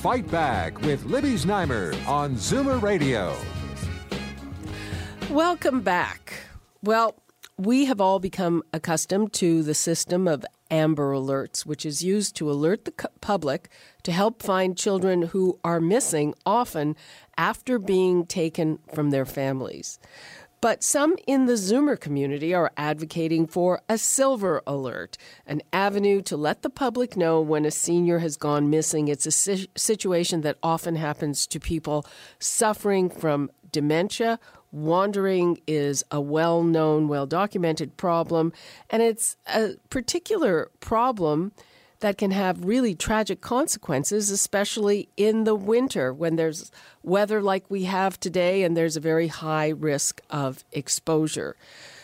Fight Back with Libby Znaimer on Zoomer Radio. Welcome back. Well, we have all become accustomed to the system of Amber Alerts, which is used to alert the public to help find children who are missing, often after being taken from their families. But some in the Zoomer community are advocating for a silver alert, an avenue to let the public know when a senior has gone missing. It's a si- situation that often happens to people suffering from dementia. Wandering is a well known, well documented problem, and it's a particular problem that can have really tragic consequences, especially in the winter when there's weather like we have today and there's a very high risk of exposure.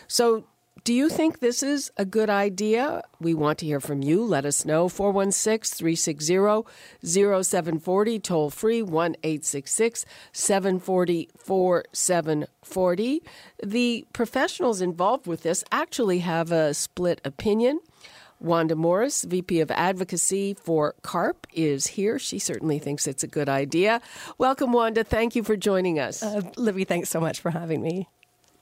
So, do you think this is a good idea? We want to hear from you. Let us know. 416 360 0740, toll free 1 866 740 4740. The professionals involved with this actually have a split opinion. Wanda Morris, VP of Advocacy for CARP, is here. She certainly thinks it's a good idea. Welcome, Wanda. Thank you for joining us. Uh, Libby, thanks so much for having me.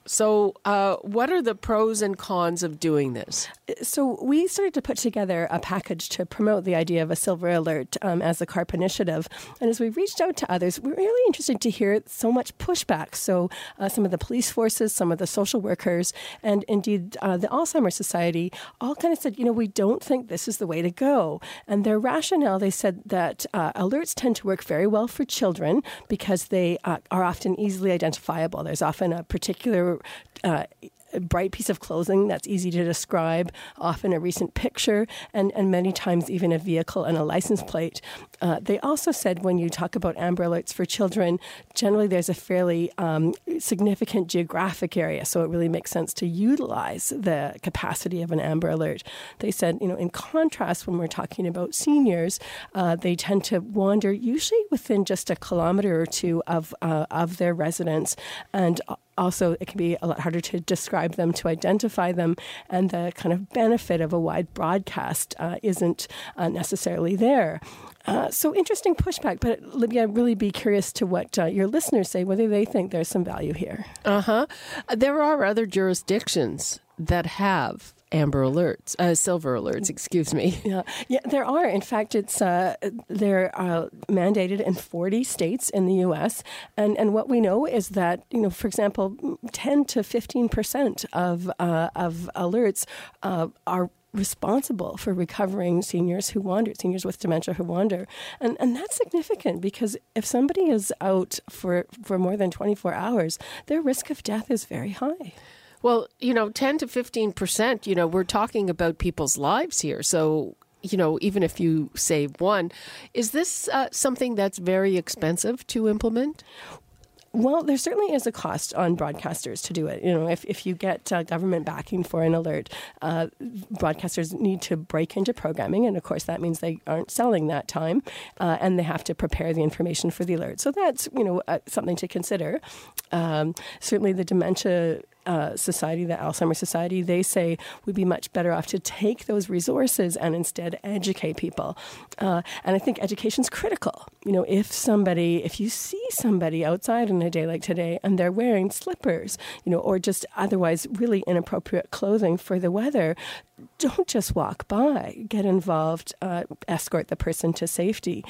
So, uh, what are the pros and cons of doing this? So, we started to put together a package to promote the idea of a silver alert um, as a CARP initiative. And as we reached out to others, we were really interested to hear so much pushback. So, uh, some of the police forces, some of the social workers, and indeed uh, the Alzheimer's Society all kind of said, you know, we don't think this is the way to go. And their rationale, they said that uh, alerts tend to work very well for children because they uh, are often easily identifiable. There's often a particular uh, bright piece of clothing that's easy to describe, often a recent picture, and, and many times even a vehicle and a license plate. Uh, they also said when you talk about Amber Alerts for children, generally there's a fairly um, significant geographic area, so it really makes sense to utilize the capacity of an Amber Alert. They said, you know, in contrast, when we're talking about seniors, uh, they tend to wander usually within just a kilometer or two of, uh, of their residence, and also it can be a lot harder to describe them, to identify them, and the kind of benefit of a wide broadcast uh, isn't uh, necessarily there. Uh, so interesting pushback, but Libby, I'd really be curious to what uh, your listeners say, whether they think there's some value here. Uh huh. There are other jurisdictions that have amber alerts, uh, silver alerts, excuse me. Yeah, yeah, there are. In fact, it's uh, they're uh, mandated in 40 states in the U.S. and and what we know is that you know, for example, 10 to 15 percent of uh, of alerts uh, are responsible for recovering seniors who wander, seniors with dementia who wander. And, and that's significant because if somebody is out for, for more than 24 hours, their risk of death is very high. Well, you know, 10 to 15%, you know, we're talking about people's lives here. So, you know, even if you save one, is this uh, something that's very expensive to implement? Well, there certainly is a cost on broadcasters to do it. You know, if, if you get uh, government backing for an alert, uh, broadcasters need to break into programming, and of course that means they aren't selling that time, uh, and they have to prepare the information for the alert. So that's you know uh, something to consider. Um, certainly, the dementia uh, society, the Alzheimer's Society, they say we'd be much better off to take those resources and instead educate people. Uh, and I think education is critical. You know, if somebody, if you see somebody outside on a day like today and they're wearing slippers, you know, or just otherwise really inappropriate clothing for the weather, don't just walk by. Get involved, uh, escort the person to safety.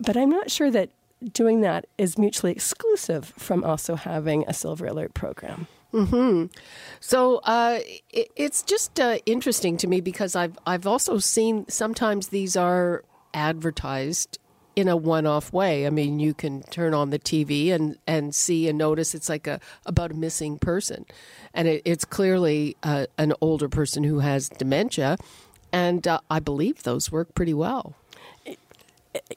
But I'm not sure that doing that is mutually exclusive from also having a Silver Alert program. Hmm. So uh, it, it's just uh, interesting to me because I've I've also seen sometimes these are advertised in a one-off way. I mean, you can turn on the TV and, and see and notice it's like a about a missing person, and it, it's clearly uh, an older person who has dementia, and uh, I believe those work pretty well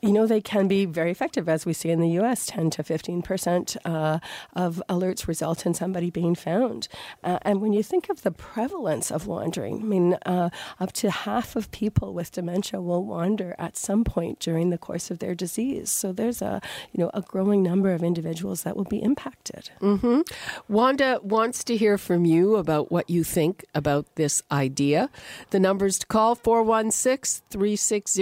you know, they can be very effective, as we see in the U.S. 10 to 15 percent uh, of alerts result in somebody being found. Uh, and when you think of the prevalence of wandering, I mean, uh, up to half of people with dementia will wander at some point during the course of their disease. So there's a, you know, a growing number of individuals that will be impacted. Mm-hmm. Wanda wants to hear from you about what you think about this idea. The numbers to call 416 360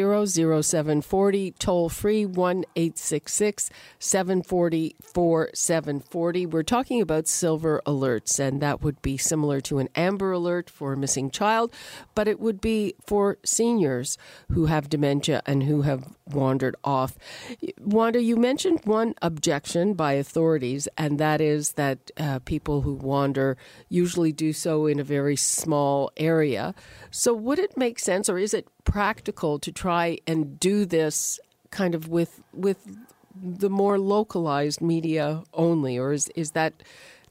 0740 toll free 1 866 740 4740. We're talking about silver alerts, and that would be similar to an amber alert for a missing child, but it would be for seniors who have dementia and who have wandered off. Wanda, you mentioned one objection by authorities, and that is that uh, people who wander usually do so in a very small area. So, would it make sense, or is it practical to try and do this kind of with with the more localized media only, or is is that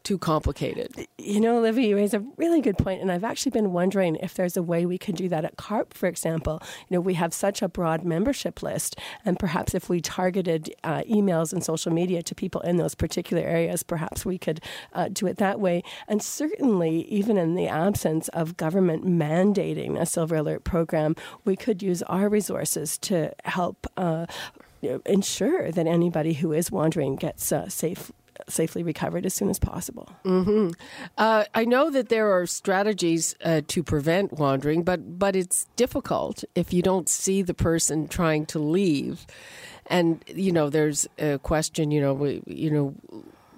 too complicated? You know, Olivia, you raise a really good point, and I've actually been wondering if there's a way we could do that at CARP, for example. You know, we have such a broad membership list, and perhaps if we targeted uh, emails and social media to people in those particular areas, perhaps we could uh, do it that way. And certainly, even in the absence of government mandating a Silver Alert program, we could use our resources to help. Uh, ensure that anybody who is wandering gets uh, safe safely recovered as soon as possible. Mm-hmm. Uh, I know that there are strategies uh, to prevent wandering, but but it's difficult if you don't see the person trying to leave, and you know there's a question. You know, you know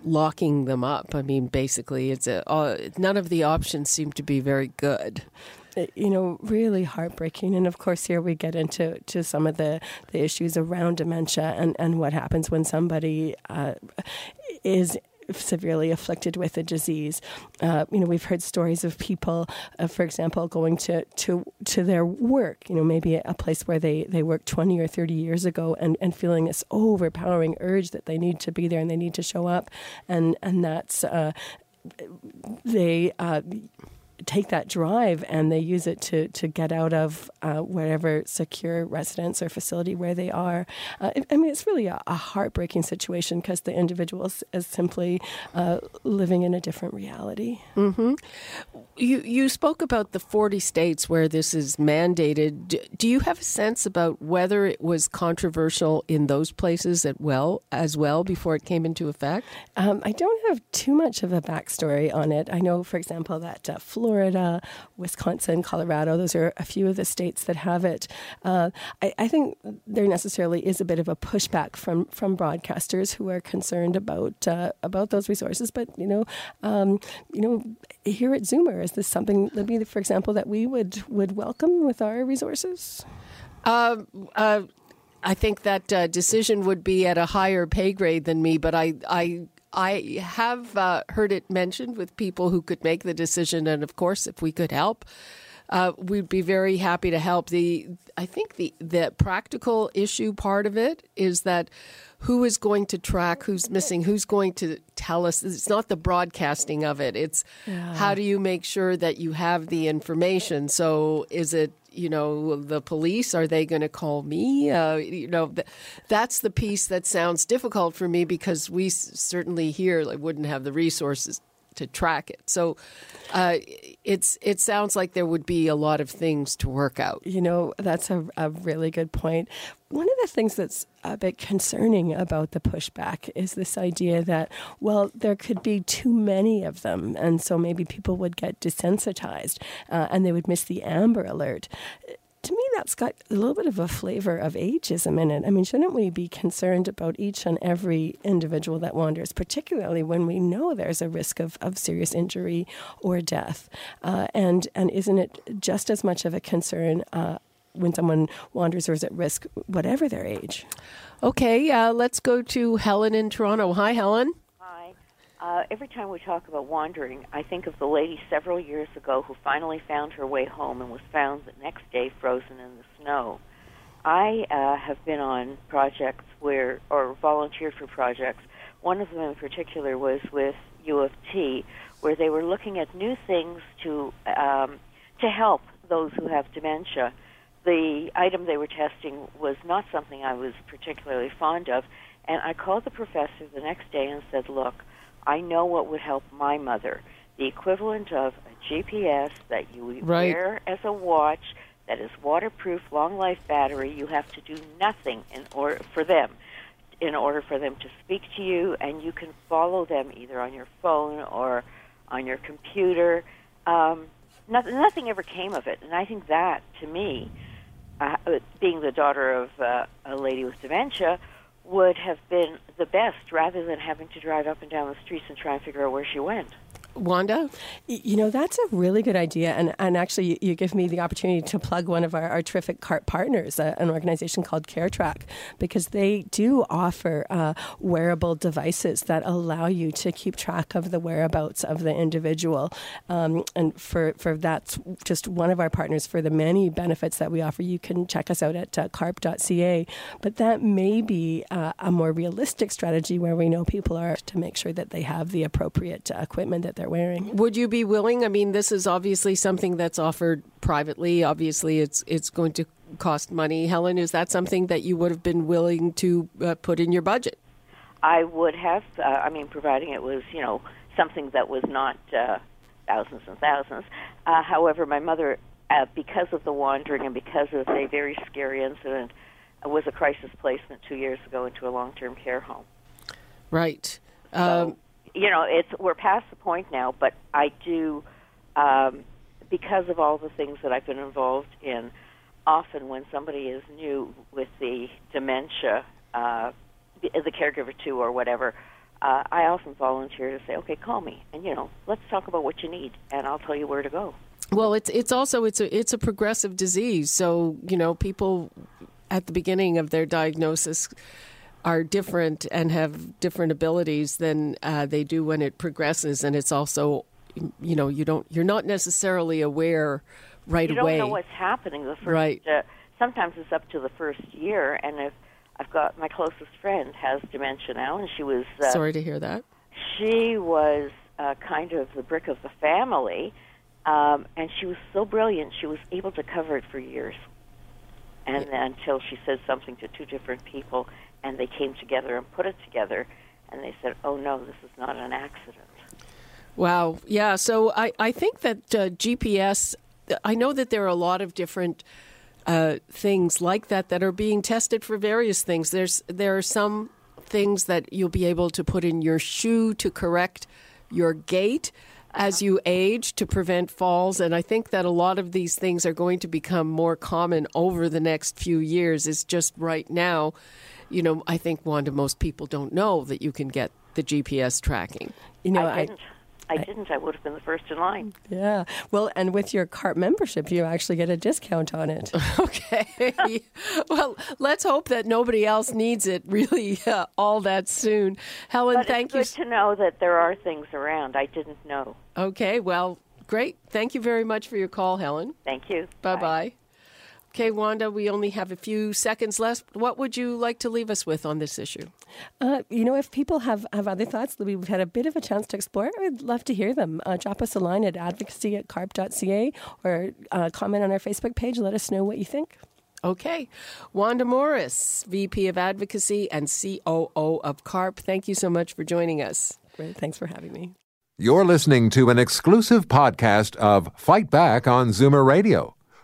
locking them up. I mean, basically, it's a uh, none of the options seem to be very good you know, really heartbreaking. And of course, here we get into to some of the, the issues around dementia and, and what happens when somebody uh, is severely afflicted with a disease. Uh, you know, we've heard stories of people, uh, for example, going to, to to their work. You know, maybe a place where they, they worked twenty or thirty years ago, and, and feeling this overpowering urge that they need to be there and they need to show up, and and that's uh, they uh, take that drive and they use it to, to get out of uh, whatever secure residence or facility where they are. Uh, I mean, it's really a, a heartbreaking situation because the individual is, is simply uh, living in a different reality. Mm-hmm. You, you spoke about the 40 states where this is mandated. Do you have a sense about whether it was controversial in those places as well, as well before it came into effect? Um, I don't have too much of a backstory on it. I know, for example, that uh, Florida Florida, Wisconsin, Colorado. Those are a few of the states that have it. Uh, I, I, think there necessarily is a bit of a pushback from from broadcasters who are concerned about uh, about those resources. But you know, um, you know, here at Zoomer, is this something, Libby, for example, that we would would welcome with our resources? Uh, uh I think that uh, decision would be at a higher pay grade than me, but I, I I have uh, heard it mentioned with people who could make the decision, and of course, if we could help, uh, we'd be very happy to help. The I think the the practical issue part of it is that who is going to track who's missing, who's going to tell us. It's not the broadcasting of it. It's yeah. how do you make sure that you have the information. So is it you know the police are they going to call me? Uh, you know th- that's the piece that sounds difficult for me because we certainly here like, wouldn't have the resources to track it so uh, it's it sounds like there would be a lot of things to work out you know that's a, a really good point. one of the things that's a bit concerning about the pushback is this idea that, well, there could be too many of them, and so maybe people would get desensitized uh, and they would miss the Amber Alert. To me, that's got a little bit of a flavor of ageism in it. I mean, shouldn't we be concerned about each and every individual that wanders, particularly when we know there's a risk of, of serious injury or death? Uh, and, and isn't it just as much of a concern uh, when someone wanders or is at risk, whatever their age. Okay, uh, let's go to Helen in Toronto. Hi, Helen. Uh, every time we talk about wandering, I think of the lady several years ago who finally found her way home and was found the next day frozen in the snow. I uh, have been on projects where, or volunteered for projects. One of them in particular was with U of T, where they were looking at new things to um, to help those who have dementia the item they were testing was not something I was particularly fond of, and I called the professor the next day and said, "Look, I know what would help my mother. The equivalent of a GPS that you Right. wear as a watch that is waterproof, long life battery. You have to do nothing in order for them, in order for them to speak to you, and you can follow them either on your phone or on your computer. Um, nothing, nothing ever came of it, and I think that, to me, uh, being the daughter of uh, a lady with dementia, would have been the best rather than having to drive up and down the streets and try and figure out where she went. Wanda? You know, that's a really good idea. And, and actually, you, give me the opportunity to plug one of our, our terrific CARP partners, uh, an organization called CareTrack, because they do offer uh, wearable devices that allow you to keep track of the whereabouts of the individual. Um, and for, for that's just one of our partners for the many benefits that we offer. You can check us out at uh, carp.ca. But that may be uh, a more realistic strategy where we know people are to make sure that they have the appropriate uh, equipment that they're wearing. Would you be willing? I mean, this is obviously something that's offered privately. Obviously, it's it's going to cost money. Helen, is that something that you would have been willing to uh, put in your budget? I would have, uh, I mean, providing it was, you know, something that was not uh, thousands and thousands. Uh, however, my mother, uh, because of the wandering and because of a very scary incident, uh, was a crisis placement two years ago into a long-term care home. Right. So, Um, you know, it's we're past the point now, but I do, um, because of all the things that I've been involved in. Often, when somebody is new with the dementia, uh, the, caregiver too, or whatever, uh, I often volunteer to say, "Okay, call me, and you know, let's talk about what you need, and I'll tell you where to go." Well, it's it's also it's a it's a progressive disease. So you know, people at the beginning of their diagnosis are different and have different abilities than uh, they do when it progresses, and it's also you know you don't you're not necessarily aware right you don't away. know what's happening the first. Right. Uh, sometimes it's up to the first year, and if I've got my closest friend has dementia now, and she was uh, Sorry to hear that. she was uh, kind of the brick of the family, um, and she was so brilliant. She was able to cover it for years, and then until she said something to two different people, and they came together and put it together, and they said, "Oh no, this is not an accident." Wow. Yeah. So I, I think that uh, GPS, I know that there are a lot of different uh, things like that that are being tested for various things. There's There are some things that you'll be able to put in your shoe to correct your gait as you age to prevent falls. And I think that a lot of these things are going to become more common over the next few years. It's just right now, you know, I think, Wanda, most people don't know that you can get the GPS tracking. You know, I didn't. I, didn't. I would have been the first in line. Yeah. Well, and with your CARP membership, you actually get a discount on it. Okay. well, let's hope that nobody else needs it really uh, all that soon. Helen, But thank it's you. good to know that there are things around. I didn't know. okay. Well, great. Thank you very much for your call, Helen. Thank you. Bye bye. Okay, Wanda, we only have a few seconds left. What would you like to leave us with on this issue? Uh, you know, if people have, have other thoughts that we've had a bit of a chance to explore, I'd love to hear them. Uh, drop us a line at advocacy at carp.ca or uh, comment on our Facebook page. Let us know what you think. Okay. Wanda Morris, VP of Advocacy and COO of CARP, thank you so much for joining us. Great. Thanks for having me. You're listening to an exclusive podcast of Fight Back on Zoomer Radio,